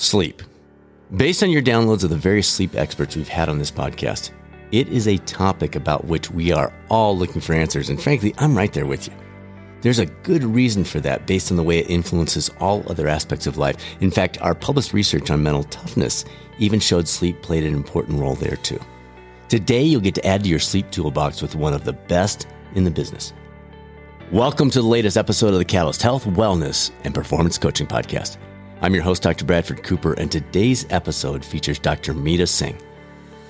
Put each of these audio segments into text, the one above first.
Sleep. Based on your downloads of the various sleep experts we've had on this podcast, it is a topic about which we are all looking for answers. And frankly, I'm right there with you. There's a good reason for that based on the way it influences all other aspects of life. In fact, our published research on mental toughness even showed sleep played an important role there too. Today, you'll get to add to your sleep toolbox with one of the best in the business. Welcome to the latest episode of the Catalyst Health, Wellness, and Performance Coaching Podcast. I'm your host, Dr. Bradford Cooper, and today's episode features Dr. Meeta Singh.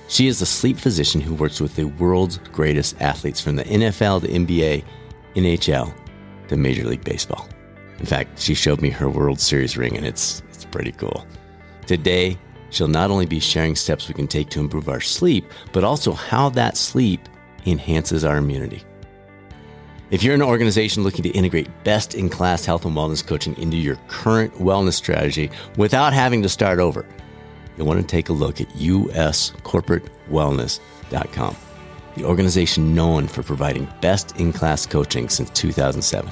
She is a sleep physician who works with the world's greatest athletes from the NFL to NBA, NHL to Major League Baseball. In fact, she showed me her World Series ring, and it's, it's pretty cool. Today, she'll not only be sharing steps we can take to improve our sleep, but also how that sleep enhances our immunity. If you're an organization looking to integrate best in class health and wellness coaching into your current wellness strategy without having to start over, you'll want to take a look at uscorporatewellness.com, the organization known for providing best in class coaching since 2007.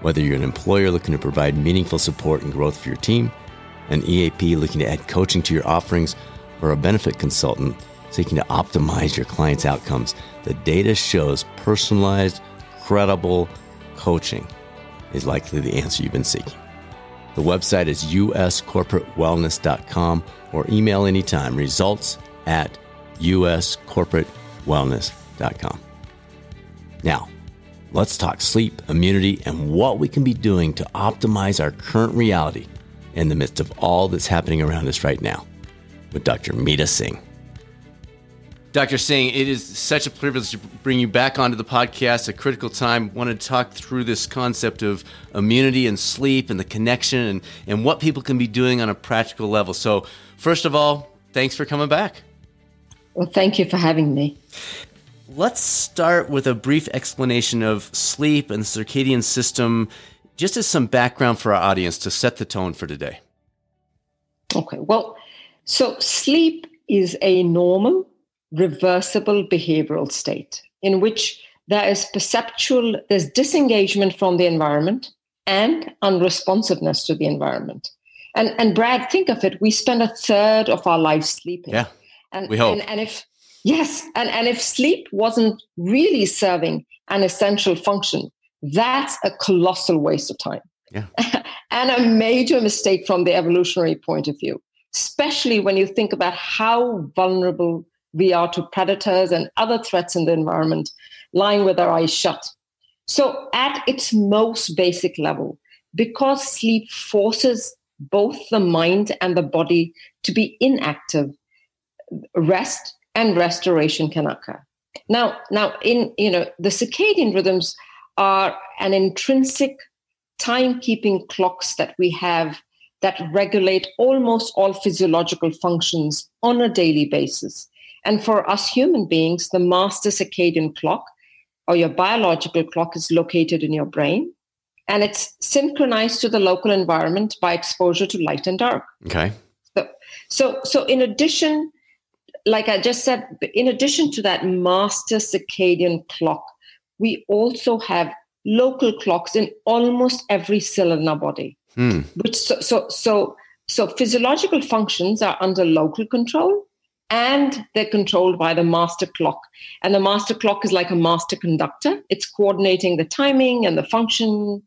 Whether you're an employer looking to provide meaningful support and growth for your team, an EAP looking to add coaching to your offerings, or a benefit consultant seeking to optimize your clients' outcomes, the data shows personalized credible coaching is likely the answer you've been seeking. The website is uscorporatewellness.com or email anytime results at uscorporatewellness.com. Now, let's talk sleep, immunity, and what we can be doing to optimize our current reality in the midst of all that's happening around us right now with Dr. Meeta Singh. Dr. Singh, it is such a privilege to bring you back onto the podcast, at a critical time. Wanted to talk through this concept of immunity and sleep and the connection and, and what people can be doing on a practical level. So, first of all, thanks for coming back. Well, thank you for having me. Let's start with a brief explanation of sleep and the circadian system, just as some background for our audience to set the tone for today. Okay, well, so sleep is a normal reversible behavioral state in which there is perceptual, there's disengagement from the environment and unresponsiveness to the environment. And, and Brad, think of it. We spend a third of our lives sleeping. Yeah. And, we hope. And, and if, yes, and, and if sleep wasn't really serving an essential function, that's a colossal waste of time. Yeah. and a major mistake from the evolutionary point of view, especially when you think about how vulnerable we are to predators and other threats in the environment, lying with our eyes shut. So, at its most basic level, because sleep forces both the mind and the body to be inactive, rest and restoration can occur. Now, now in you know the circadian rhythms are an intrinsic timekeeping clocks that we have that regulate almost all physiological functions on a daily basis. And for us human beings, the master circadian clock or your biological clock is located in your brain and it's synchronized to the local environment by exposure to light and dark. Okay. So, so, so in addition, like I just said, in addition to that master circadian clock, we also have local clocks in almost every cell in our body. Hmm. Which so so so so physiological functions are under local control and they're controlled by the master clock. And the master clock is like a master conductor. It's coordinating the timing and the function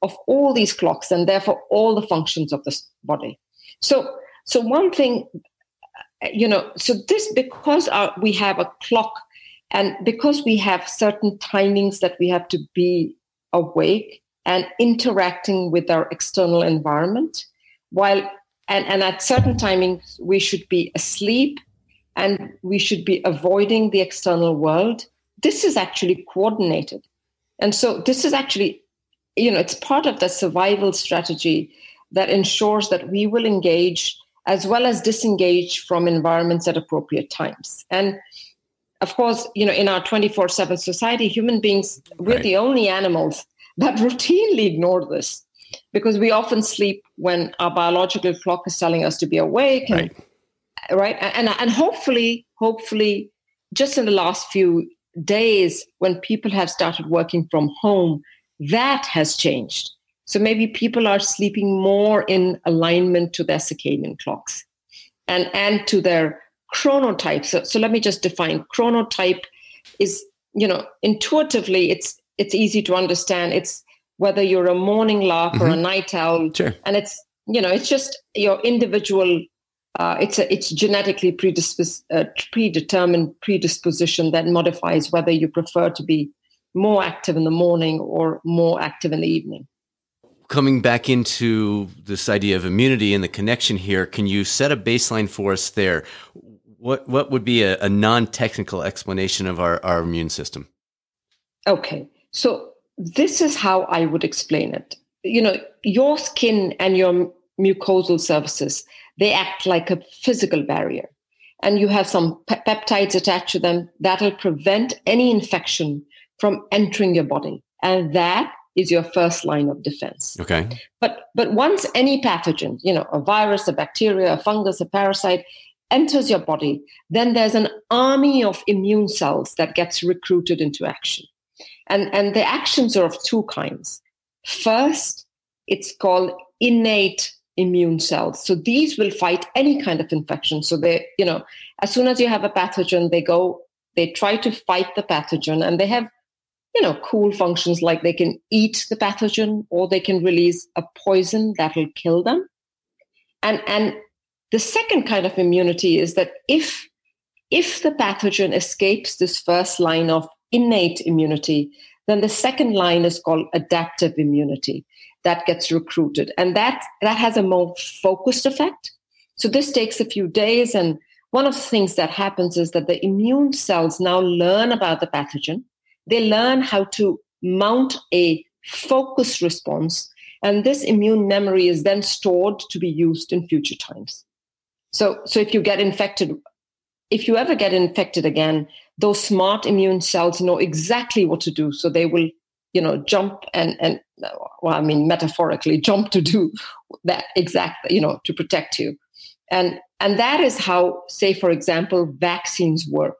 of all these clocks and therefore all the functions of the body. So, so one thing, you know, so this because our, we have a clock and because we have certain timings that we have to be awake and interacting with our external environment, while and, and at certain timings we should be asleep and we should be avoiding the external world. This is actually coordinated. And so this is actually, you know, it's part of the survival strategy that ensures that we will engage as well as disengage from environments at appropriate times. And of course, you know, in our 24 7 society, human beings, we're right. the only animals that routinely ignore this because we often sleep when our biological clock is telling us to be awake and right and and hopefully hopefully just in the last few days when people have started working from home that has changed So maybe people are sleeping more in alignment to their circadian clocks and, and to their chronotype. So, so let me just define chronotype is, you know, intuitively it's it's easy to understand. It's whether you're a morning lark mm-hmm. or a mm-hmm. night owl. Sure. And it's, you know, it's just your individual uh, it's a it's genetically predispos- uh, predetermined predisposition that modifies whether you prefer to be more active in the morning or more active in the evening. Coming back into this idea of immunity and the connection here, can you set a baseline for us there? What what would be a, a non-technical explanation of our, our immune system? Okay, so this is how I would explain it. You know, your skin and your mucosal surfaces they act like a physical barrier. And you have some pe- peptides attached to them that'll prevent any infection from entering your body. And that is your first line of defense. Okay. But but once any pathogen, you know, a virus, a bacteria, a fungus, a parasite enters your body, then there's an army of immune cells that gets recruited into action. And and the actions are of two kinds. First, it's called innate immune cells. So these will fight any kind of infection. So they, you know, as soon as you have a pathogen, they go, they try to fight the pathogen and they have, you know, cool functions like they can eat the pathogen or they can release a poison that will kill them. And and the second kind of immunity is that if if the pathogen escapes this first line of innate immunity, then the second line is called adaptive immunity that gets recruited. And that, that has a more focused effect. So this takes a few days. And one of the things that happens is that the immune cells now learn about the pathogen. They learn how to mount a focused response. And this immune memory is then stored to be used in future times. So, so if you get infected, if you ever get infected again, those smart immune cells know exactly what to do. So they will you know jump and and well i mean metaphorically jump to do that exact you know to protect you. And and that is how say for example vaccines work.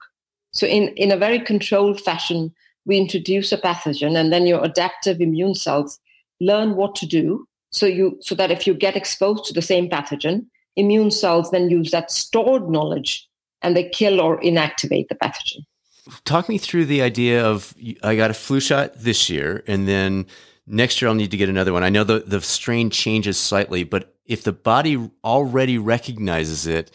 So in in a very controlled fashion we introduce a pathogen and then your adaptive immune cells learn what to do. So you so that if you get exposed to the same pathogen immune cells then use that stored knowledge and they kill or inactivate the pathogen Talk me through the idea of I got a flu shot this year, and then next year I'll need to get another one. I know the, the strain changes slightly, but if the body already recognizes it,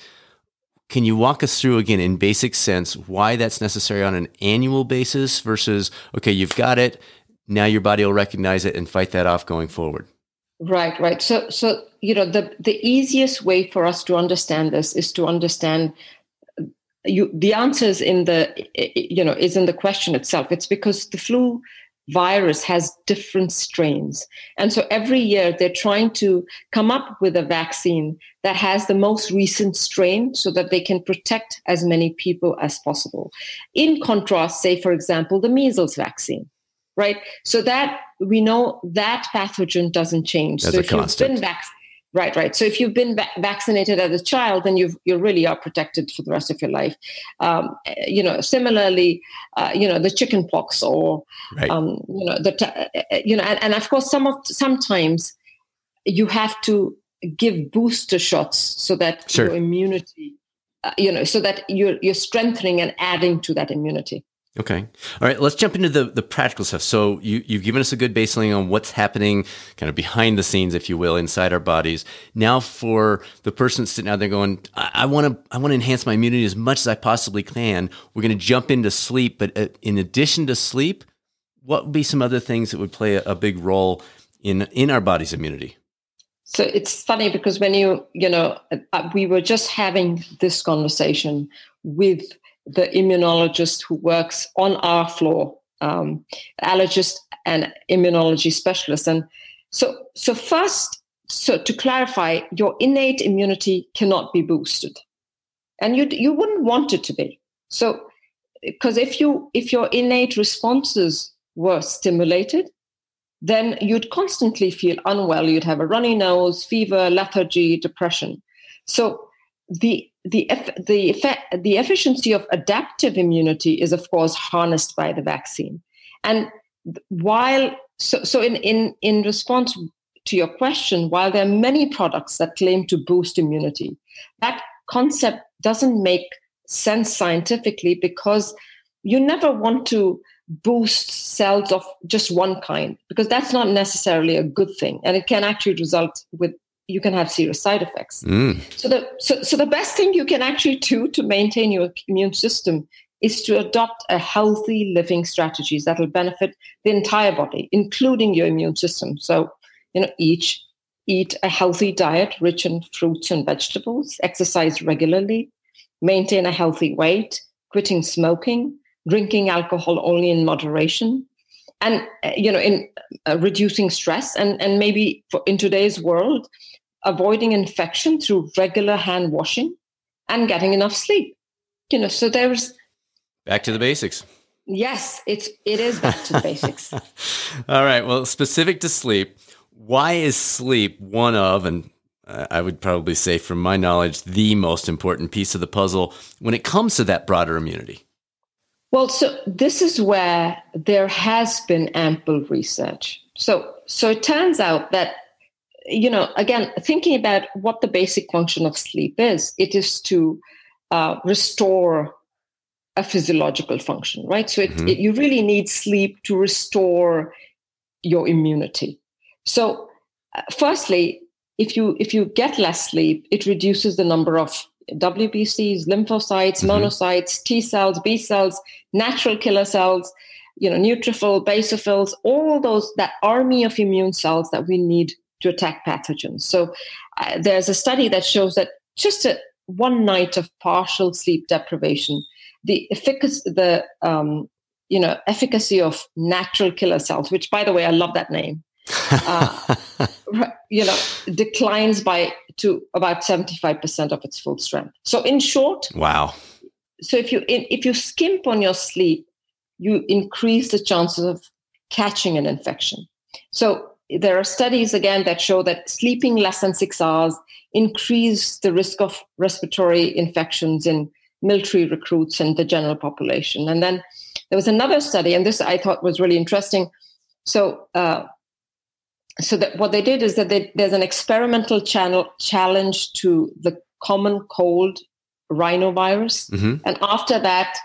can you walk us through again in basic sense why that's necessary on an annual basis versus, okay, you've got it, now your body will recognize it and fight that off going forward? Right, right. So, so you know, the the easiest way for us to understand this is to understand you the answer is in the you know is in the question itself. It's because the flu virus has different strains. And so every year they're trying to come up with a vaccine that has the most recent strain so that they can protect as many people as possible. In contrast say for example the measles vaccine right? So that we know that pathogen doesn't change. That's so if you've been vaccinated Right, right. So if you've been va- vaccinated as a child, then you you really are protected for the rest of your life. Um, you know, similarly, uh, you know the chicken pox or right. um, you know the t- you know, and, and of course, some of sometimes you have to give booster shots so that sure. your immunity, uh, you know, so that you're you're strengthening and adding to that immunity. Okay. All right. Let's jump into the, the practical stuff. So you, you've given us a good baseline on what's happening kind of behind the scenes, if you will, inside our bodies. Now for the person sitting out there going, I want to, I want to enhance my immunity as much as I possibly can. We're going to jump into sleep. But uh, in addition to sleep, what would be some other things that would play a, a big role in, in our body's immunity? So it's funny because when you, you know, uh, we were just having this conversation with the immunologist who works on our floor, um, allergist and immunology specialist. And so, so first, so to clarify, your innate immunity cannot be boosted, and you you wouldn't want it to be. So, because if you if your innate responses were stimulated, then you'd constantly feel unwell. You'd have a runny nose, fever, lethargy, depression. So the the the the efficiency of adaptive immunity is of course harnessed by the vaccine. And while so so in in in response to your question, while there are many products that claim to boost immunity, that concept doesn't make sense scientifically because you never want to boost cells of just one kind because that's not necessarily a good thing. And it can actually result with you can have serious side effects mm. so the so, so the best thing you can actually do to maintain your immune system is to adopt a healthy living strategies that will benefit the entire body including your immune system so you know each eat a healthy diet rich in fruits and vegetables exercise regularly maintain a healthy weight quitting smoking drinking alcohol only in moderation and uh, you know in uh, reducing stress and and maybe for, in today's world avoiding infection through regular hand washing and getting enough sleep. You know so there's back to the basics. Yes it's it is back to the basics. All right well specific to sleep why is sleep one of and I would probably say, from my knowledge, the most important piece of the puzzle when it comes to that broader immunity. Well, so this is where there has been ample research. So, so it turns out that, you know, again, thinking about what the basic function of sleep is, it is to uh, restore a physiological function, right? So, it, mm-hmm. it, you really need sleep to restore your immunity. So, uh, firstly, if you if you get less sleep, it reduces the number of WBCs, lymphocytes, mm-hmm. monocytes, T cells, B cells, natural killer cells, you know, neutrophil, basophils, all those, that army of immune cells that we need to attack pathogens. So uh, there's a study that shows that just a, one night of partial sleep deprivation, the efficacy, the, um, you know, efficacy of natural killer cells, which by the way, I love that name. uh, you know, declines by to about 75% of its full strength. So in short, wow. So if you if you skimp on your sleep, you increase the chances of catching an infection. So there are studies again that show that sleeping less than 6 hours increase the risk of respiratory infections in military recruits and the general population. And then there was another study, and this I thought was really interesting. So uh, so that what they did is that they, there's an experimental channel challenge to the common cold rhinovirus, mm-hmm. and after that,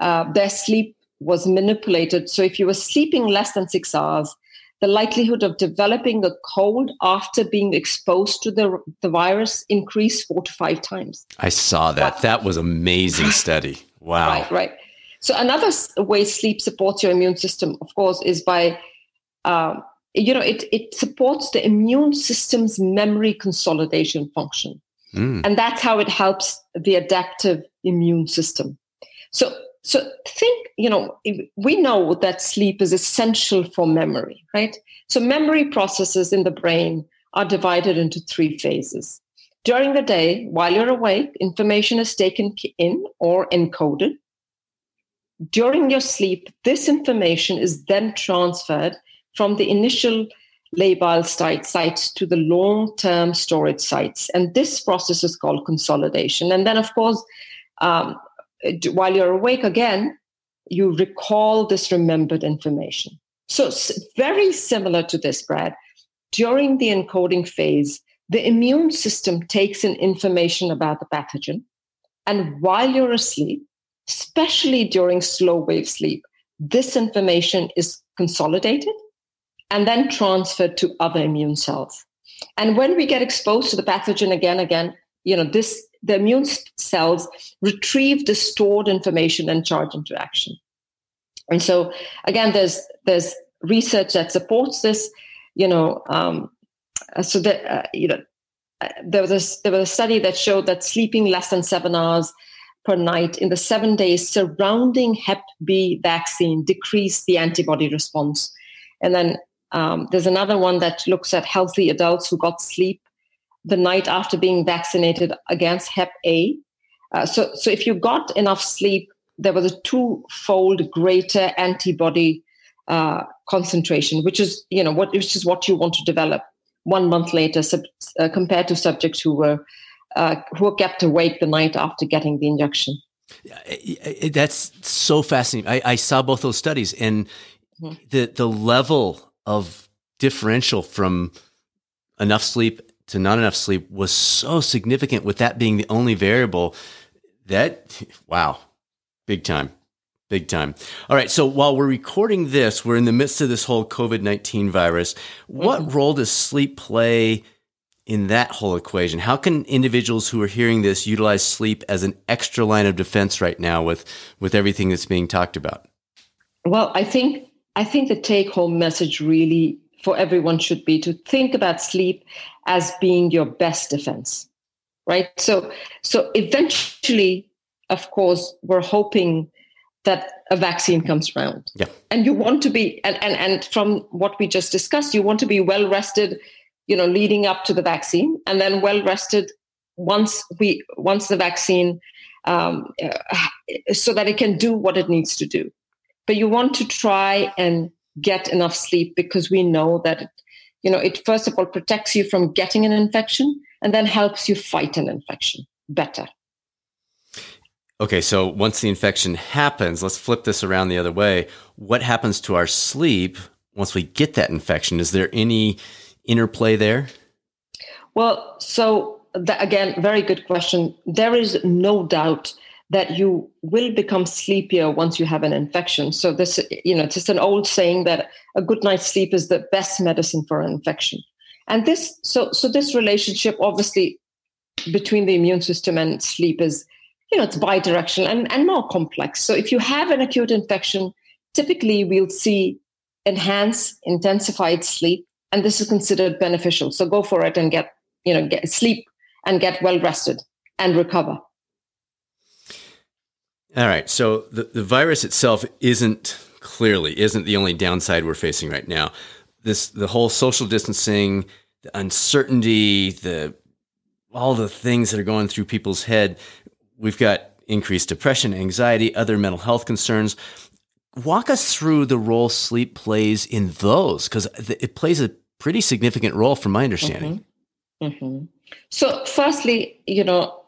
uh, their sleep was manipulated. So if you were sleeping less than six hours, the likelihood of developing a cold after being exposed to the, the virus increased four to five times. I saw that. That was amazing study. Wow. Right, right. So another way sleep supports your immune system, of course, is by uh, you know it it supports the immune system's memory consolidation function. Mm. and that's how it helps the adaptive immune system. So so think you know we know that sleep is essential for memory right? So memory processes in the brain are divided into three phases. During the day while you're awake information is taken in or encoded. During your sleep this information is then transferred from the initial labile site sites to the long-term storage sites. And this process is called consolidation. And then, of course, um, while you're awake again, you recall this remembered information. So very similar to this, Brad. During the encoding phase, the immune system takes in information about the pathogen. And while you're asleep, especially during slow wave sleep, this information is consolidated and then transferred to other immune cells. And when we get exposed to the pathogen again, again, you know, this the immune cells retrieve the stored information and charge into action. And so again, there's there's research that supports this. You know, um, so that uh, you know, uh, there was a, there was a study that showed that sleeping less than seven hours per night in the seven days surrounding Hep B vaccine decreased the antibody response. And then um, there's another one that looks at healthy adults who got sleep the night after being vaccinated against Hep A. Uh, so, so if you got enough sleep, there was a two-fold greater antibody uh, concentration, which is you know what which is what you want to develop one month later, sub, uh, compared to subjects who were uh, who were kept awake the night after getting the injection. That's so fascinating. I, I saw both those studies, and mm-hmm. the the level of differential from enough sleep to not enough sleep was so significant with that being the only variable that wow big time big time. All right so while we're recording this we're in the midst of this whole covid-19 virus. What mm-hmm. role does sleep play in that whole equation? How can individuals who are hearing this utilize sleep as an extra line of defense right now with with everything that's being talked about? Well i think i think the take home message really for everyone should be to think about sleep as being your best defense right? So so eventually of course we're hoping that a vaccine comes around. Yeah. and you want to be and, and and from what we just discussed you want to be well rested you know leading up to the vaccine and then well rested once we once the vaccine um, uh, so that it can do what it needs to do but you want to try and get enough sleep because we know that you know it first of all protects you from getting an infection and then helps you fight an infection better. Okay so once the infection happens let's flip this around the other way. What happens to our sleep once we get that infection? Is there any interplay there? Well so the, again very good question. There is no doubt that you will become sleepier once you have an infection. So this, you know, it's just an old saying that a good night's sleep is the best medicine for an infection. And this, so so this relationship, obviously, between the immune system and sleep is, you know, it's bidirectional and, and more complex. So if you have an acute infection, typically we'll see enhanced, intensified sleep, and this is considered beneficial. So go for it and get, you know, get sleep and get well rested and recover. All right. So the, the virus itself isn't clearly isn't the only downside we're facing right now. This the whole social distancing, the uncertainty, the all the things that are going through people's head. We've got increased depression, anxiety, other mental health concerns. Walk us through the role sleep plays in those because it plays a pretty significant role, from my understanding. Mm-hmm. Mm-hmm. So, firstly, you know,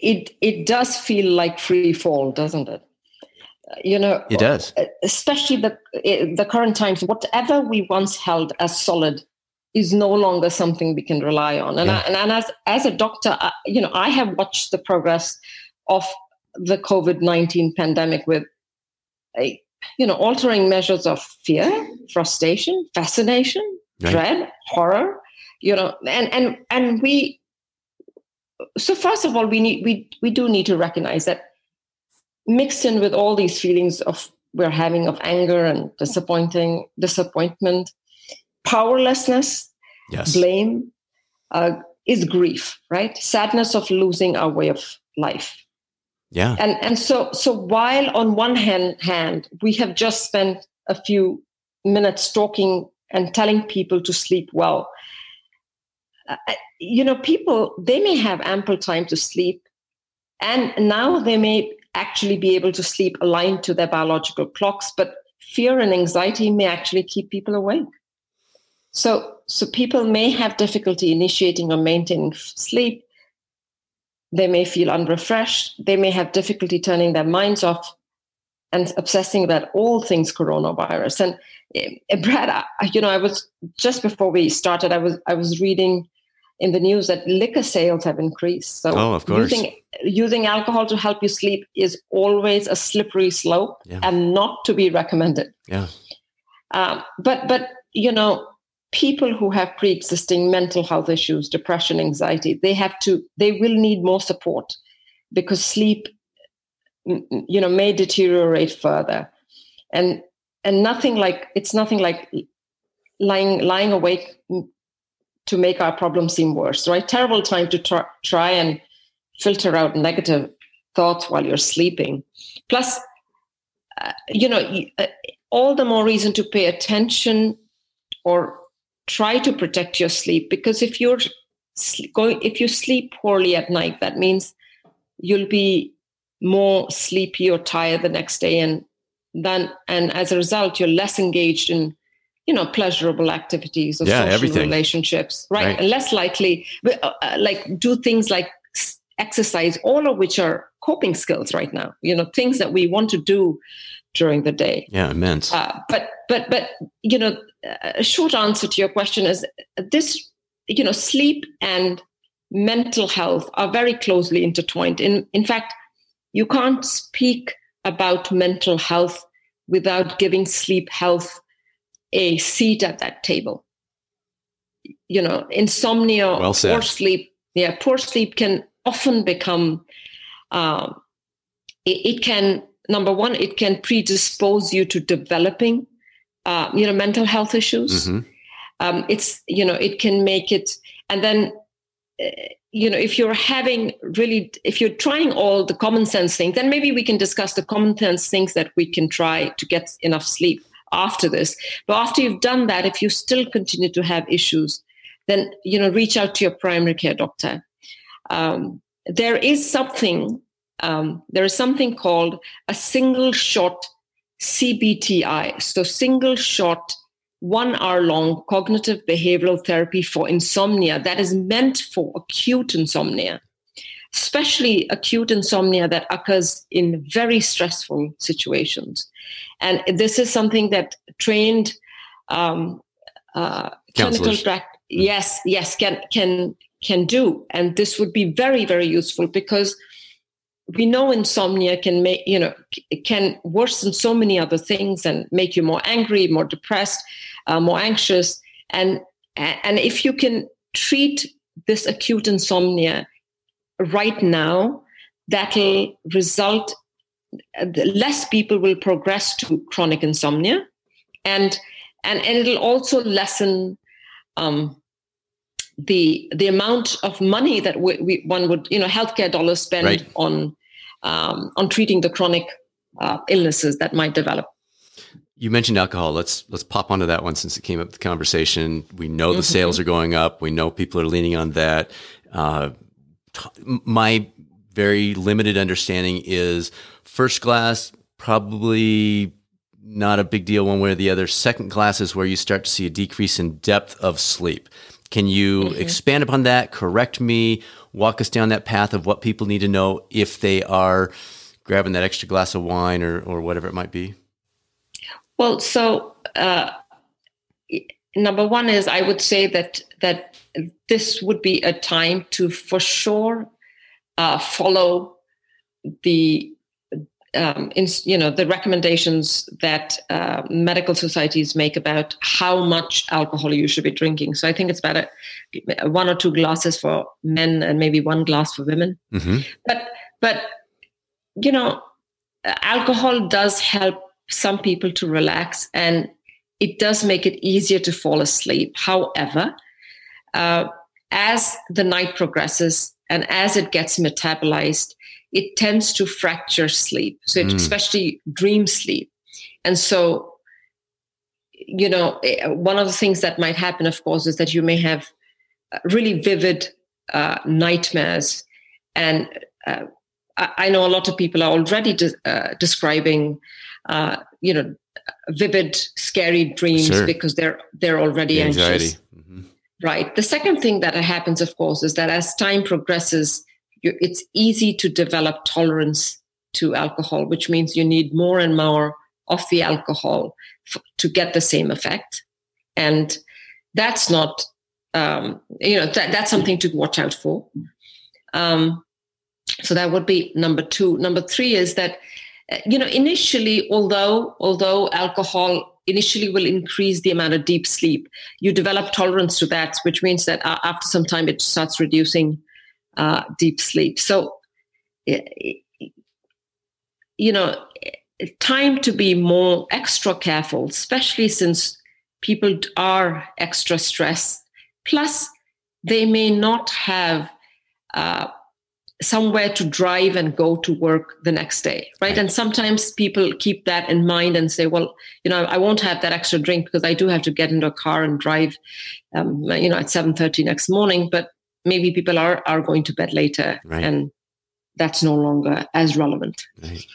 it it does feel like free fall, doesn't it? You know, it does. Uh, especially the uh, the current times. Whatever we once held as solid is no longer something we can rely on. And yeah. I, and, and, as as a doctor, I, you know, I have watched the progress of the COVID nineteen pandemic with a you know altering measures of fear, frustration, fascination, right. dread, horror. You know, and and and we so first of all, we need we we do need to recognize that mixed in with all these feelings of we're having of anger and disappointing disappointment, powerlessness, yes. blame, uh, is grief, right? Sadness of losing our way of life. Yeah. And and so so while on one hand hand we have just spent a few minutes talking and telling people to sleep well Uh, uh, you know, people, they may have ample time to sleep. And now they may actually be able to sleep aligned to their biological clocks, but fear and anxiety may actually keep people awake. So, so people may have difficulty initiating or maintaining sleep. They may feel unrefreshed. They may have difficulty turning their minds off and obsessing about all things coronavirus. And uh, Brad, I, you know, I was just before we started, I was I was reading in the news that liquor sales have increased. So oh, of course. Using, using alcohol to help you sleep is always a slippery slope yeah. and not to be recommended. Yeah. Um, but but you know, people who have pre-existing mental health issues, depression, anxiety, they have to they will need more support because sleep you know may deteriorate further and and nothing like it's nothing like lying lying awake to make our problem seem worse, right? Terrible time to try, try and filter out negative thoughts while you're sleeping. Plus, uh, you know, uh, all the more reason to pay attention or try to protect your sleep because if you're going, if you sleep poorly at night, that means you'll be more sleepy or tired the next day, and then and as a result, you're less engaged in you know pleasurable activities or yeah, social everything. relationships right? right, less likely uh, uh, like do things like exercise all of which are coping skills right now you know things that we want to do during the day yeah immense uh, but but but you know a short answer to your question is this you know, sleep and mental health are very closely intertwined. In, in fact, you can't speak about mental health without giving sleep health a seat at that table. You know, insomnia well poor sleep, yeah, poor sleep can often become, um, it, it, can, number one, it can predispose you to developing, uh, you know, mental health issues. Mm-hmm. Um, it's, you know, it can make it, and then uh, you know if you're having really if you're trying all the common sense things then maybe we can discuss the common sense things that we can try to get enough sleep after this. But after you've done that if you still continue to have issues then you know reach out to your primary care doctor. Um, there is something um, there is something called a single shot cbti so single shot one hour long cognitive behavioral therapy for insomnia that is meant for acute insomnia, especially acute insomnia that occurs in very stressful situations. And this is something that trained um, uh, clinical practice, yes, yes, can can can do, and this would be very very useful because we know insomnia can make you know can worsen so many other things and make you more angry more depressed uh, more anxious. And and if you can treat this acute insomnia right now that'll result less people will progress to chronic insomnia and and, and it'll also lessen um, the the amount of money that we, we, one would you know healthcare dollars spend right. on um, on treating the chronic uh, illnesses that might develop. You mentioned alcohol. Let's let's pop onto that one since it came up the conversation. We know the mm-hmm. sales are going up. We know people are leaning on that. Uh, t- my very limited understanding is first glass probably not a big deal one way or the other. Second glass is where you start to see a decrease in depth of sleep. Can you mm-hmm. expand upon that? Correct me. Walk us down that path of what people need to know if they are grabbing that extra glass of wine or, or whatever it might be. Well, so uh, number one is I would say that that this would be a time to for sure uh, follow the um, in, you know the recommendations that uh, medical societies make about how much alcohol you should be drinking. So I think it's about a, one or two glasses for men and maybe one glass for women. Mm-hmm. But but you know, alcohol does help some people to relax and it does make it easier to fall asleep. However, uh, as the night progresses and as it gets metabolized, it tends to fracture sleep. So, it, mm. especially dream sleep. And so, you know, eh, one of the things that might happen, of course, is that you may have uh, really vivid uh, nightmares. And uh, I know a lot of people are already de- uh, describing, uh, you know, vivid, scary dreams sure. because they're they're already the anxious. Mm-hmm. Right. The second thing that happens, of course, is that as time progresses, it's easy to develop tolerance to alcohol, which means you need more and more of the alcohol f- to get the same effect. And that's not, um, you know, that, that's something to watch out for. Um, so that would be number two. Number three is that, uh, you know, initially, although although alcohol initially will increase the amount of deep sleep, you develop tolerance to that, which means that uh, after some time it starts reducing uh, deep sleep. So, you know, time to be more extra careful, especially since people are extra stressed. Plus, they may not have uh, somewhere to drive and go to work the next day, right? And sometimes people keep that in mind and say, well, you know, I won't have that extra drink because I do have to get into a car and drive, um, you know, at 7.30 next morning. But maybe people are are going to bed later right. and that's no longer as relevant right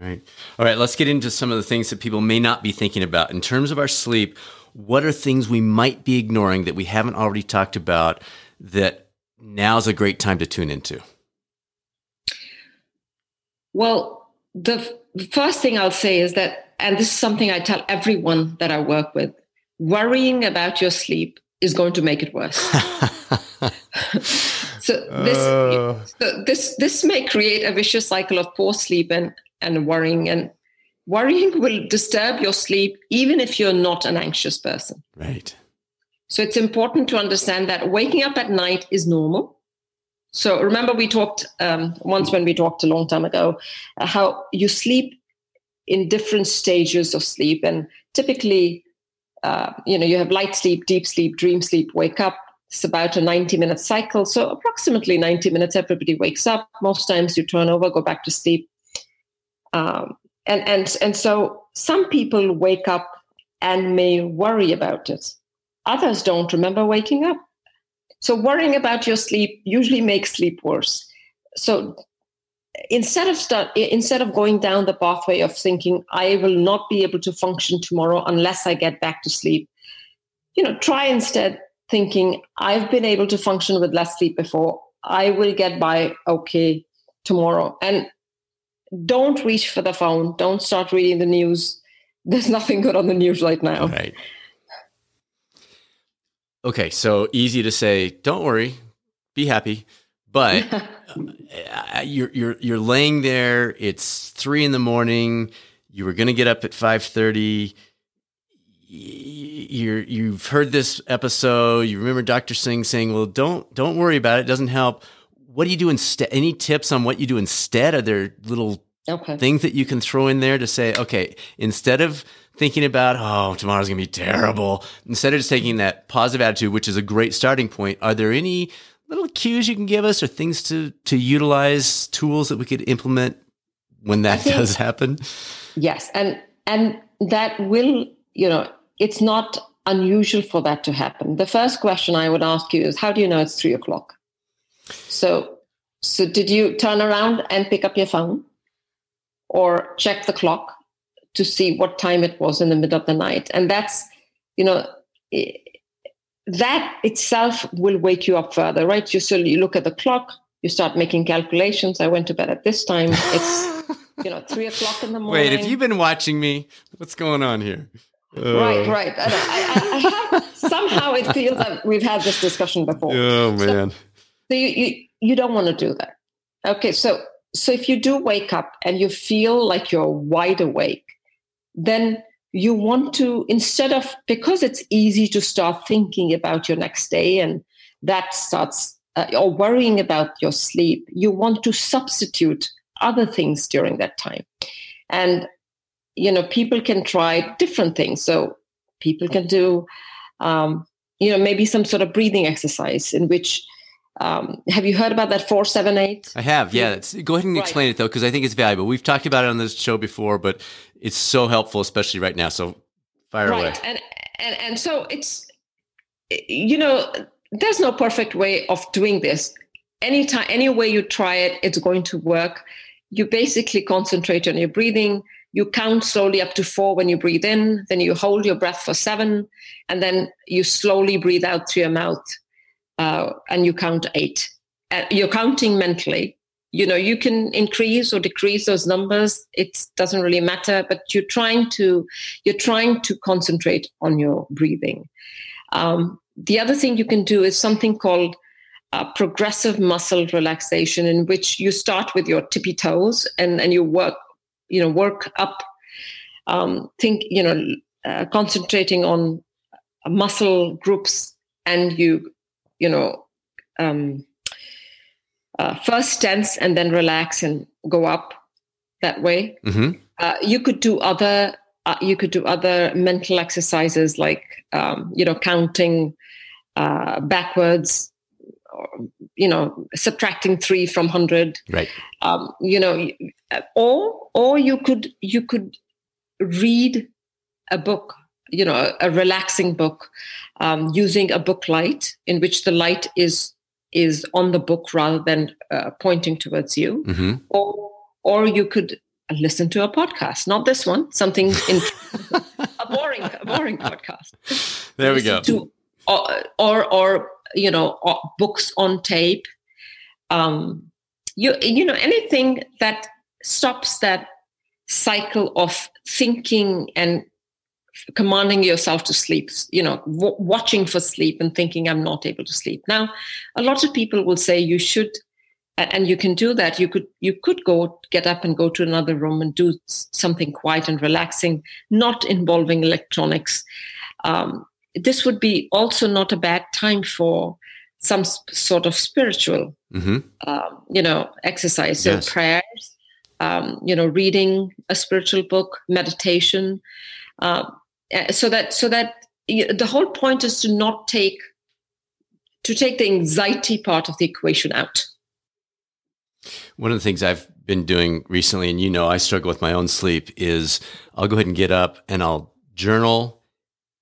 right all right let's get into some of the things that people may not be thinking about in terms of our sleep what are things we might be ignoring that we haven't already talked about that now's a great time to tune into well the f- first thing i'll say is that and this is something i tell everyone that i work with worrying about your sleep is going to make it worse. so this uh... so this this may create a vicious cycle of poor sleep and and worrying and worrying will disturb your sleep even if you're not an anxious person. Right. So it's important to understand that waking up at night is normal. So remember, we talked um, once when we talked a long time ago uh, how you sleep in different stages of sleep, and typically, uh, you know, you have light sleep, deep sleep, dream sleep, wake up. It's about a 90 minute cycle. So approximately 90 minutes, everybody wakes up. Most times you turn over, go back to sleep. Um, and and and so some people wake up and may worry about it others don't remember waking up so worrying about your sleep usually makes sleep worse so instead of start instead of going down the pathway of thinking i will not be able to function tomorrow unless i get back to sleep you know try instead thinking i've been able to function with less sleep before i will get by okay tomorrow and don't reach for the phone. Don't start reading the news. There's nothing good on the news right now. Right. Okay, so easy to say, don't worry, be happy. But uh, you're you're you're laying there. It's three in the morning. You were going to get up at five thirty. You're you've heard this episode. You remember Dr. Singh saying, "Well, don't don't worry about it. it doesn't help." what do you do instead? Any tips on what you do instead? Are there little okay. things that you can throw in there to say, okay, instead of thinking about, oh, tomorrow's going to be terrible, instead of just taking that positive attitude, which is a great starting point, are there any little cues you can give us or things to, to utilize, tools that we could implement when that think, does happen? Yes. And, and that will, you know, it's not unusual for that to happen. The first question I would ask you is, how do you know it's three o'clock? So, so did you turn around and pick up your phone or check the clock to see what time it was in the middle of the night? And that's, you know, that itself will wake you up further, right? You so you look at the clock, you start making calculations. I went to bed at this time. It's you know three o'clock in the morning. Wait, have you've been watching me? What's going on here? Uh. Right, right. I, I, I have, somehow it feels that we've had this discussion before. Oh man. So, so you, you, you don't want to do that. Okay, so so if you do wake up and you feel like you're wide awake, then you want to instead of because it's easy to start thinking about your next day and that starts uh, or worrying about your sleep, you want to substitute other things during that time. And you know, people can try different things. So people can do um, you know maybe some sort of breathing exercise in which um, have you heard about that 478? I have, yeah. go ahead and explain right. it though, because I think it's valuable. We've talked about it on this show before, but it's so helpful, especially right now. So fire right. away. And, and, and so it's, you know, there's no perfect way of doing this. Anytime, any way you try it, it's going to work. You basically concentrate on your breathing. You count slowly up to four when you breathe in, then you hold your breath for seven, and then you slowly breathe out through your mouth uh, and you count eight. Uh, you're counting mentally. You know, you can increase or decrease those numbers. It doesn't really matter, but you're trying to you're trying to concentrate on your breathing. Um, the other thing you can do is something called uh, progressive muscle relaxation, in which you start with your tippy toes and and you work, you know, work up. Um, think, you know, uh, concentrating on muscle groups, and you you know, um, uh, first tense and then relax and go up that way. Mm-hmm. Uh, you could do other uh, you could do other mental exercises like um, you know counting uh, backwards, or, you know subtracting three from hundred. Right. Um, you know, or or you could you could read a book you know a, relaxing book um, using a book light in which the light is is on the book rather than uh, pointing towards you. Mm-hmm. or or you could listen to a podcast not this one something in a boring a boring podcast. There we go. to, or, or or you know books on tape. Um you you know anything that stops that cycle of thinking and commanding yourself to sleep, you know, w- watching for sleep and thinking I'm not able to sleep. Now, a lot of people will say you should, and you can do that. You could you could go get up and go to another room and do something quiet and relaxing, not involving electronics. Um, this would be also not a bad time for some sp- sort of spiritual, mm-hmm. um, you know, exercise. So yes. prayers, um, you know, reading a spiritual book, meditation. Uh, so that so that the whole point is to not take to take the anxiety part of the equation out. One of the things I've been doing recently, and you know, I struggle with my own sleep, is I'll go ahead and get up and I'll journal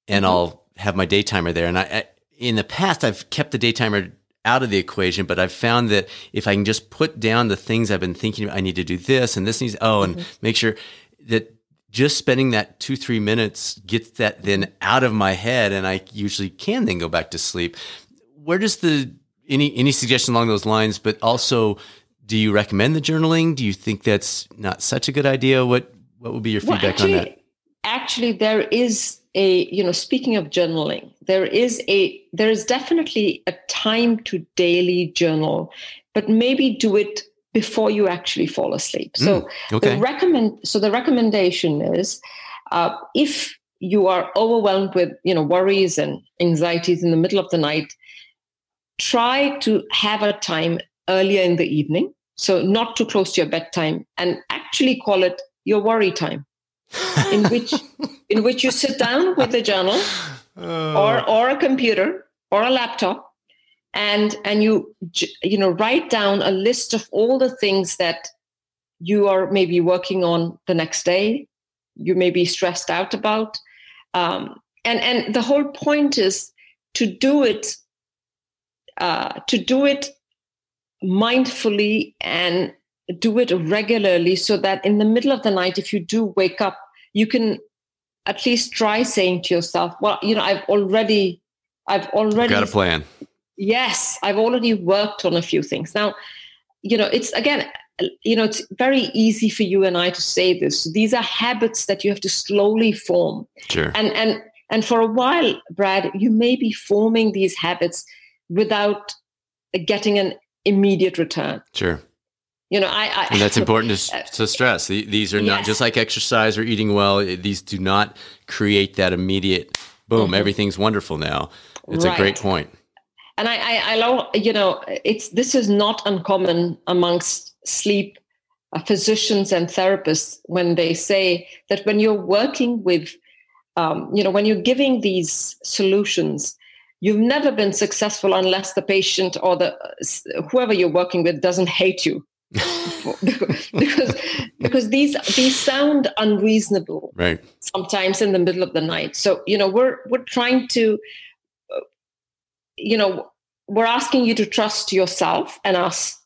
and mm-hmm. I'll have my day timer there. And I, I, in the past, I've kept the day timer out of the equation, but I've found that if I can just put down the things I've been thinking, I need to do this and this needs, oh, and mm-hmm. make sure that just spending that two, three minutes gets that then out of my head. And I usually can then go back to sleep. Where does the, any, any suggestion along those lines, but also, do you recommend the journaling? Do you think that's not such a good idea? What, what would be your feedback well, actually, on that? Actually, there is a, you know, speaking of journaling, there is a, there is definitely a time to daily journal, but maybe do it before you actually fall asleep. So mm, okay. the recommend so the recommendation is uh, if you are overwhelmed with you know worries and anxieties in the middle of the night, try to have a time earlier in the evening. So not too close to your bedtime, and actually call it your worry time, in which in which you sit down with a journal oh. or or a computer or a laptop and and you you know write down a list of all the things that you are maybe working on the next day you may be stressed out about. Um, and and the whole point is to do it uh, to do it mindfully and do it regularly so that in the middle of the night if you do wake up you can at least try saying to yourself well you know i've already i've already got a plan Yes, I've already worked on a few things. Now, you know, it's again, you know, it's very easy for you and I to say this. These are habits that you have to slowly form. Sure. And and and for a while, Brad, you may be forming these habits without getting an immediate return. Sure. You know, I, I and that's important to, to stress. These are not yes. just like exercise or eating well. These do not create that immediate boom. Mm-hmm. Everything's wonderful now. It's right. a great point and I, I, I love, you know, it's this is not uncommon amongst sleep uh, physicians and therapists when they say that when you're working with, um, you know, when you're giving these solutions, you've never been successful unless the patient or the whoever you're working with doesn't hate you. because because these these sound unreasonable right sometimes in the middle of the night so you know we're we're trying to you know we're asking you to trust yourself and us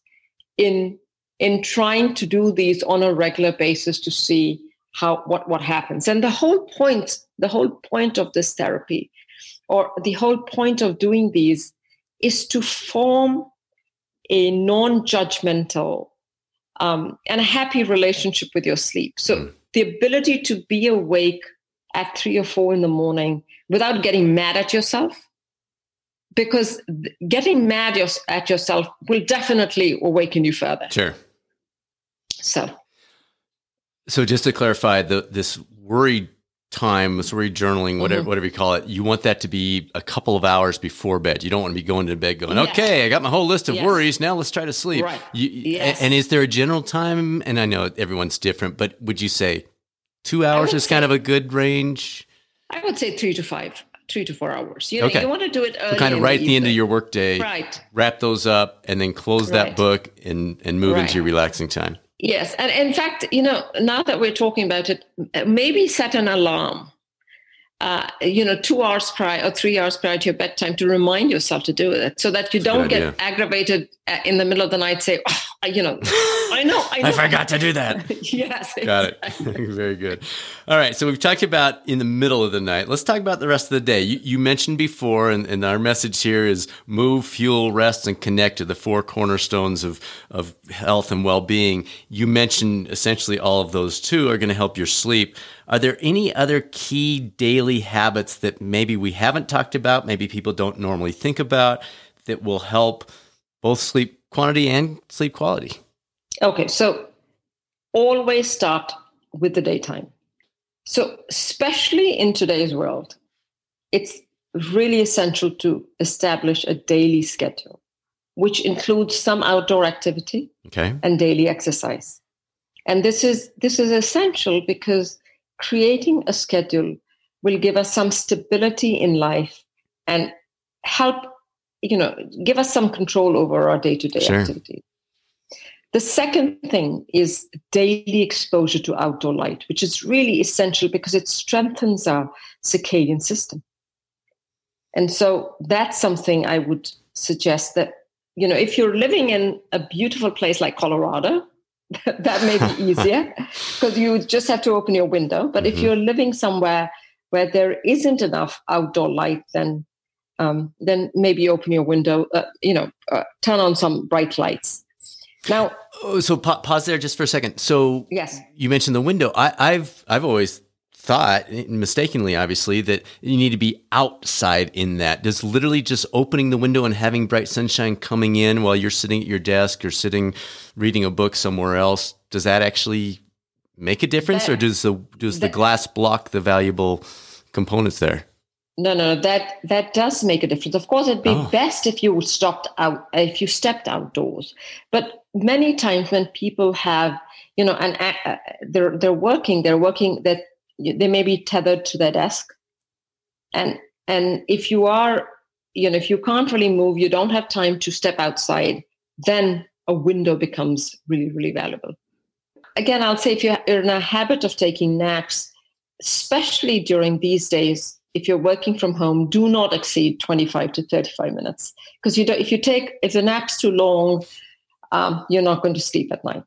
in in trying to do these on a regular basis to see how what what happens and the whole point the whole point of this therapy or the whole point of doing these is to form a non-judgmental um, and a happy relationship with your sleep so mm. the ability to be awake at three or four in the morning without getting mad at yourself because getting mad at yourself will definitely awaken you further. Sure. So, so just to clarify, the this worry time, this worry journaling, whatever mm-hmm. whatever you call it, you want that to be a couple of hours before bed. You don't want to be going to bed going, yes. okay, I got my whole list of yes. worries. Now let's try to sleep. Right. You, yes. And is there a general time? And I know everyone's different, but would you say two hours is kind of a good range? I would say three to five three to four hours. You know, okay. you want to do it so kind of right at the, the end of your workday. Right. Wrap those up and then close right. that book and and move right. into your relaxing time. Yes, and in fact, you know, now that we're talking about it, maybe set an alarm. Uh, you know, two hours prior or three hours prior to your bedtime to remind yourself to do it, so that you That's don't get aggravated uh, in the middle of the night. Say, "Oh, you know, I know, I know. I forgot to do that. yes. Got it. Very good. All right. So we've talked about in the middle of the night. Let's talk about the rest of the day. You, you mentioned before, and, and, our message here is move, fuel, rest, and connect to the four cornerstones of, of health and well being. You mentioned essentially all of those two are going to help your sleep. Are there any other key daily habits that maybe we haven't talked about, maybe people don't normally think about, that will help both sleep quantity and sleep quality? Okay, so always start with the daytime. So, especially in today's world, it's really essential to establish a daily schedule, which includes some outdoor activity okay. and daily exercise. And this is this is essential because creating a schedule will give us some stability in life and help you know give us some control over our day-to-day sure. activities the second thing is daily exposure to outdoor light which is really essential because it strengthens our circadian system and so that's something i would suggest that you know if you're living in a beautiful place like colorado that may be easier because you just have to open your window. But mm-hmm. if you're living somewhere where there isn't enough outdoor light, then um, then maybe open your window. Uh, you know, uh, turn on some bright lights. Now, oh, so pa- pause there just for a second. So, yes, you mentioned the window. I, I've I've always thought, mistakenly, obviously, that you need to be outside in that. Does literally just opening the window and having bright sunshine coming in while you're sitting at your desk or sitting reading a book somewhere else, does that actually make a difference, that, or does the does that, the glass block the valuable components there? No, no, that that does make a difference. Of course, it'd be oh. best if you stopped out, if you stepped outdoors. But many times when people have, you know, and uh, they're they're working, they're working that they may be tethered to their desk and and if you are you know if you can't really move you don't have time to step outside then a window becomes really really valuable again i'll say if you're in a habit of taking naps especially during these days if you're working from home do not exceed 25 to 35 minutes. Because you don't if you take if the nap's too long um, you're not going to sleep at night.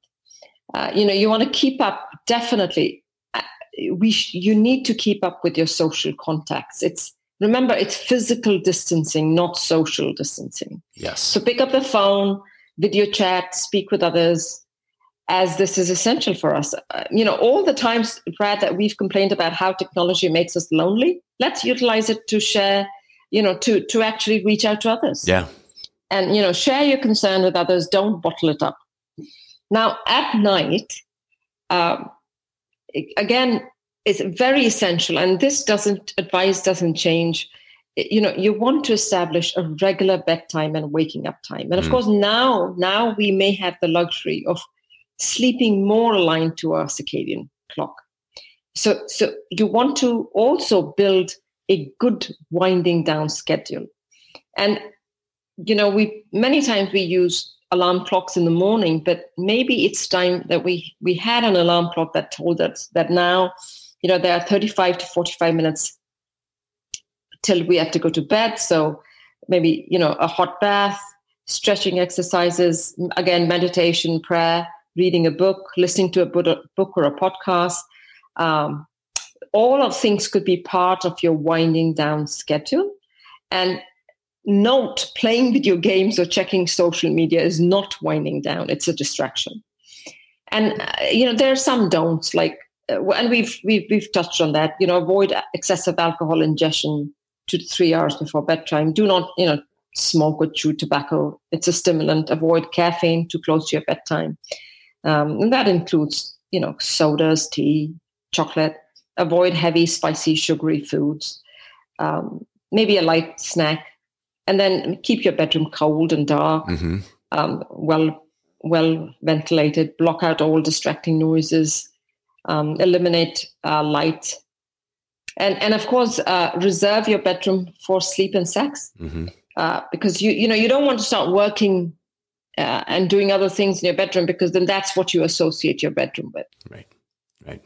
Uh, you know you want to keep up definitely we sh- you need to keep up with your social contacts. It's remember it's physical distancing not social distancing. Yes. So pick up the phone video chat speak with others as this is essential for us. Uh, you know all the times brad that we've complained about how technology makes us lonely let's utilize it to share you know to to actually reach out to others. Yeah. And you know share your concern with others don't bottle it up. Now at night um, again is very essential and this doesn't advice doesn't change. You know you want to establish a regular bedtime and waking up time. And of mm. course now now we may have the luxury of sleeping more aligned to our circadian clock so so you want to also build a good winding down schedule and you know we many times we use alarm clocks in the morning, but maybe it's time that we we had an alarm clock that told us that now, you know, there are 35 to 45 minutes till we have to go to bed. So maybe, you know, a hot bath, stretching exercises, again, meditation, prayer, reading a book, listening to a book or a podcast. Um, all of things could be part of your winding down schedule. And note playing video games or checking social media is not winding down. It's a distraction. And uh, you know there are some don'ts like uh, and we've, we've we've touched on that you know avoid excessive alcohol ingestion two to three hours before bedtime. Do not you know smoke or chew tobacco. It's a stimulant. Avoid caffeine too close to your bedtime um, and that includes you know sodas tea chocolate avoid heavy spicy sugary foods um, maybe a light snack and then keep your bedroom cold and dark, mm-hmm. um, well well ventilated. Block out all distracting noises. Um, eliminate uh, light, and and of course uh, reserve your bedroom for sleep and sex, mm-hmm. uh, because you you know you don't want to start working uh, and doing other things in your bedroom because then that's what you associate your bedroom with. Right, right.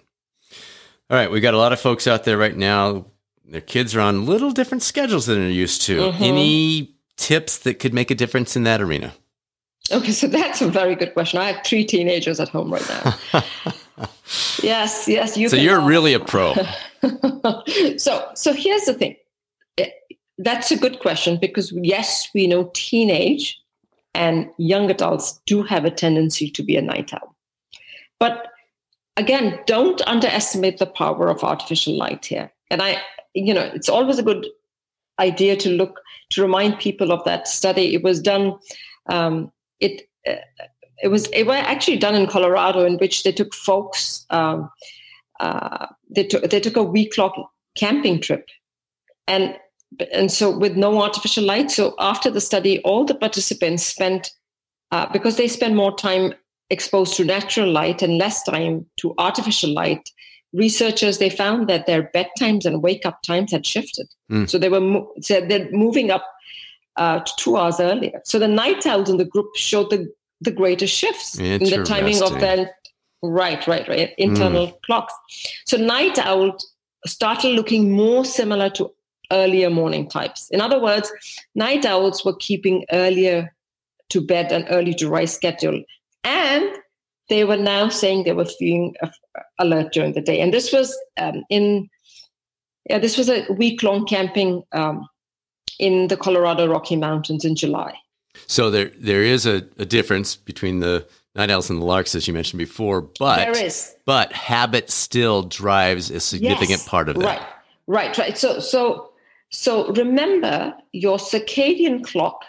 All right, we got a lot of folks out there right now their kids are on little different schedules than they're used to. Mm-hmm. Any tips that could make a difference in that arena? Okay, so that's a very good question. I have three teenagers at home right now. yes, yes, you. So you're really a pro. so, so here's the thing. Eh, that's a good question because yes, we know teenage and young adults do have a tendency to be a night owl. But again, don't underestimate the power of artificial light here. And I, you know, it's always a good idea to look to remind people of that study. It was done. Um, it uh, it was it was actually done in Colorado, in which they took folks. Um, uh, they took they took a week long camping trip, and and so with no artificial light. So after the study, all the participants spent uh, because they spend more time exposed to natural light and less time to artificial light researchers they found that their bedtimes and wake up times had shifted mm. so they were mo- so they're moving up uh, two hours earlier so the night owls in the group showed the the greatest shifts in the timing of their right right right internal mm. clocks so night owls started looking more similar to earlier morning types in other words night owls were keeping earlier to bed and early to rise schedule and they were now saying they were feeling alert during the day. And this was um, in yeah, this was a week long camping um, in the Colorado Rocky Mountains in July. So there there is a, a, difference between the night owls and the larks, as you mentioned before, but there is. but habit still drives a significant yes, part of that. Right, right, right. So so so remember your circadian clock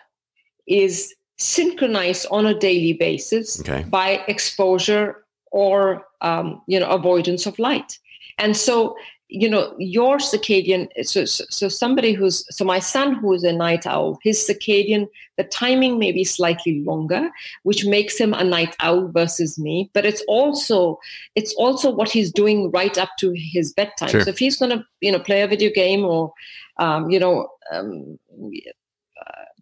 is synchronized on a daily basis okay. by exposure or um, you know avoidance of light and so you know your circadian so, so somebody who's so my son who is a night owl his circadian the timing may be slightly longer which makes him a night owl versus me but it's also it's also what he's doing right up to his bedtime sure. so if he's going to you know play a video game or um, you know um,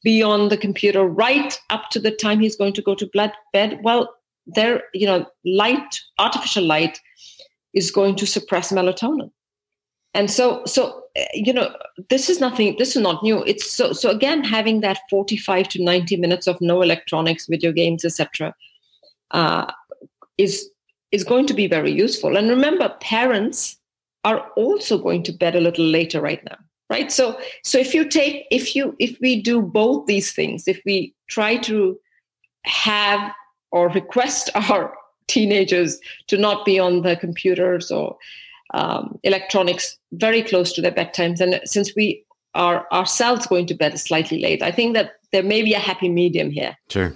be on the computer right up to the time he's going to go to bed well there you know light artificial light is going to suppress melatonin and so so eh, you know this is nothing this is not new. It's so so again having that 45 to 90 minutes of no electronics video games etc uh, is is going to be very useful. And remember parents are also going to bed a little later right now right? So so if you take if you if we do both these things if we try to have or request our teenagers to not be on the computers or um, electronics very close to their bedtimes. And since we are ourselves going to bed slightly late i think that there may be a happy medium here. Sure.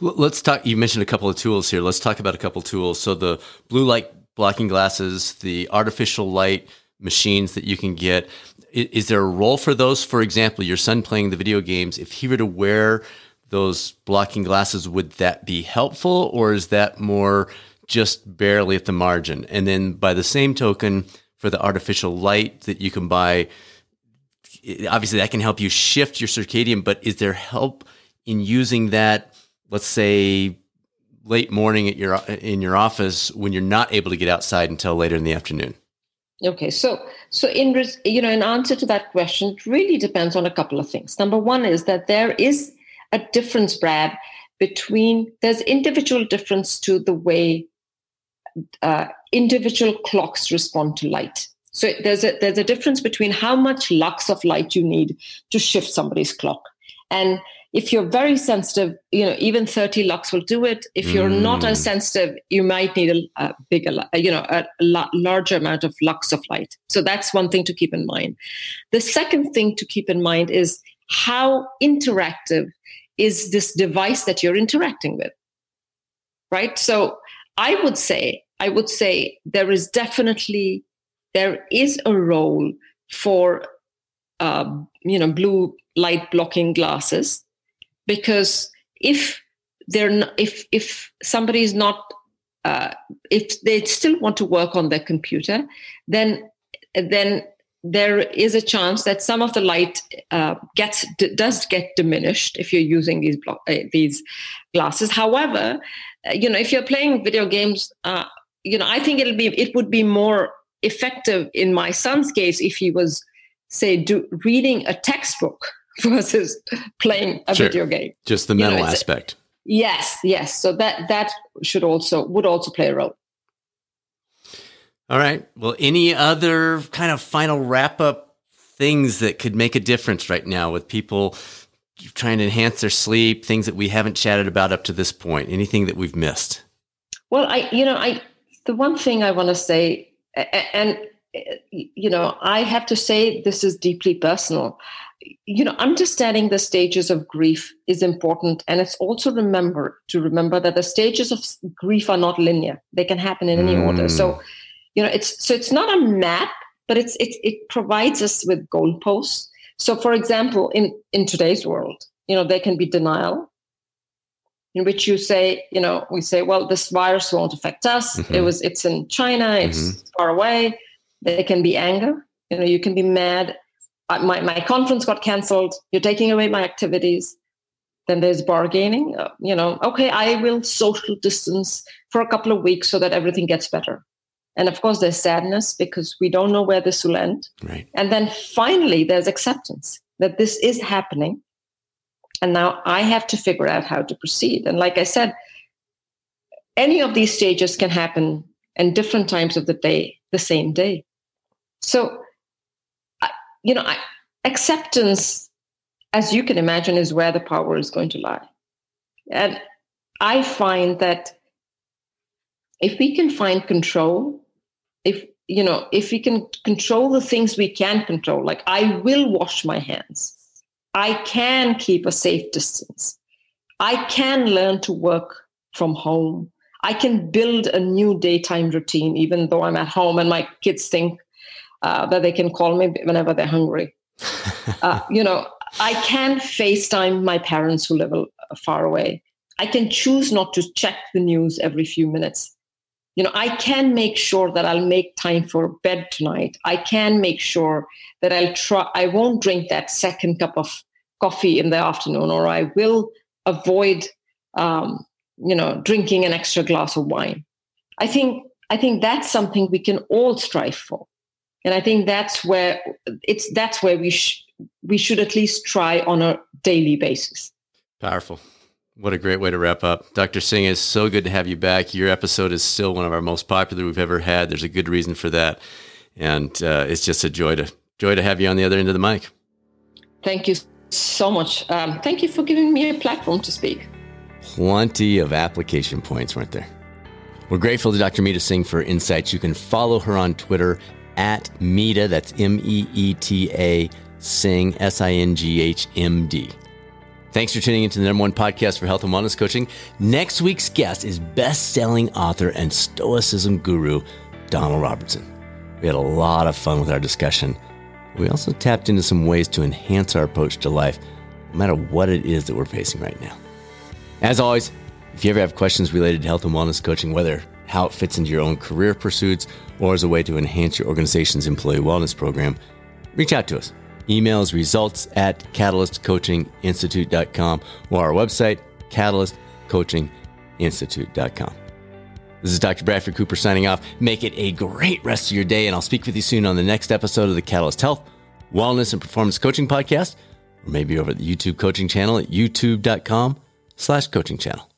Let's talk you mentioned a couple of tools here. Let's talk about a couple tools. So the blue light blocking glasses the artificial light machines that you can get is there a role for those? For example, your son playing the video games, if he were to wear those blocking glasses, would that be helpful or is that more just barely at the margin? And then by the same token, for the artificial light that you can buy, obviously that can help you shift your circadian, but is there help in using that, let's say, late morning at your in your office when you're not able to get outside until later in the afternoon? Okay, so so in you know in answer to that question, it really depends on a couple of things. Number one is that there is a difference, Brad, between there's individual difference to the way uh, individual clocks respond to light. So there's a there's a difference between how much lux of light you need to shift somebody's clock, and if you're very sensitive, you know, even 30 lux will do it. If you're mm. not as sensitive, you might need a, a bigger, you know, a, a larger amount of lux of light. So that's one thing to keep in mind. The second thing to keep in mind is how interactive is this device that you're interacting with, right? So I would say, I would say there is definitely there is a role for uh, you know blue light blocking glasses because if they're not, if if somebody is not uh, if they still want to work on their computer, then then there is a chance that some of the light uh, gets d- does get diminished if you're using these blo- uh, these glasses. However, uh, you know if you're playing video games, uh, you know I think it'll be it would be more effective in my son's case if he was say do, reading a textbook versus playing a sure. video game. Just the mental you know, aspect. Yes, yes. So that that should also would also play a role. All right. Well, any other kind of final wrap up things that could make a difference right now with people trying to enhance their sleep, things that we haven't chatted about up to this point, anything that we've missed? Well, I, you know, I, the one thing I want to say, and, you know, I have to say this is deeply personal. You know, understanding the stages of grief is important. And it's also remember to remember that the stages of grief are not linear. They can happen in any mm. order. So, you know, it's, so it's not a map, but it's, it, it provides us with goalposts so, for example, in, in today's world, you know, there can be denial in which you say, you know, we say, well, this virus won't affect us. Mm-hmm. It was, it's in China, it's mm-hmm. far away. There can be anger. You know, you can be mad. My, my conference got canceled. You're taking away my activities. Then there's bargaining. Uh, you know, okay, I will social distance for a couple of weeks so that everything gets better. And of course, there's sadness because we don't know where this will end. Right. And then finally, there's acceptance that this is happening. And now I have to figure out how to proceed. And like I said, any of these stages can happen in different times of the day, the same day. So, you know, I, acceptance, as you can imagine, is where the power is going to lie. And I find that if we can find control if you know if we can control the things we can control like i will wash my hands i can keep a safe distance. I can learn to work from home. I can build a new daytime routine even though i'm at home and my kids think uh, that they can call me whenever they're hungry. Uh, you know i can facetime my parents who live far away. I can choose not to check the news every few minutes you know i can make sure that i'll make time for bed tonight. I can make sure that i'll try i won't drink that second cup of coffee in the afternoon or i will avoid um, you know drinking an extra glass of wine. I think i think that's something we can all strive for. And i think that's where it's that's where we sh- we should at least try on a daily basis. Powerful what a great way to wrap up. Dr. Singh, it's so good to have you back. Your episode is still one of our most popular we've ever had. There's a good reason for that. And uh, it's just a joy to joy to have you on the other end of the mic. Thank you so much. Um, thank you for giving me a platform to speak. Plenty of application points, weren't there? We're grateful to Dr. Meeta Singh for insights. You can follow her on Twitter at Meeta, that's M E E T A, Singh, S I N G H M D. Thanks for tuning into the number one podcast for health and wellness coaching. Next week's guest is best-selling author and stoicism guru Donald Robertson. We had a lot of fun with our discussion. We also tapped into some ways to enhance our approach to life, no matter what it is that we're facing right now. As always, if you ever have questions related to health and wellness coaching, whether how it fits into your own career pursuits or as a way to enhance your organization's employee wellness program, reach out to us Emails results at catalystcoachinginstitute.com or our website, catalystcoachinginstitute.com. This is Dr. Bradford Cooper signing off. Make it a great rest of your day, and I'll speak with you soon on the next episode of the Catalyst Health, Wellness, and Performance Coaching Podcast, or maybe over the YouTube coaching channel at youtube.com slash coaching channel.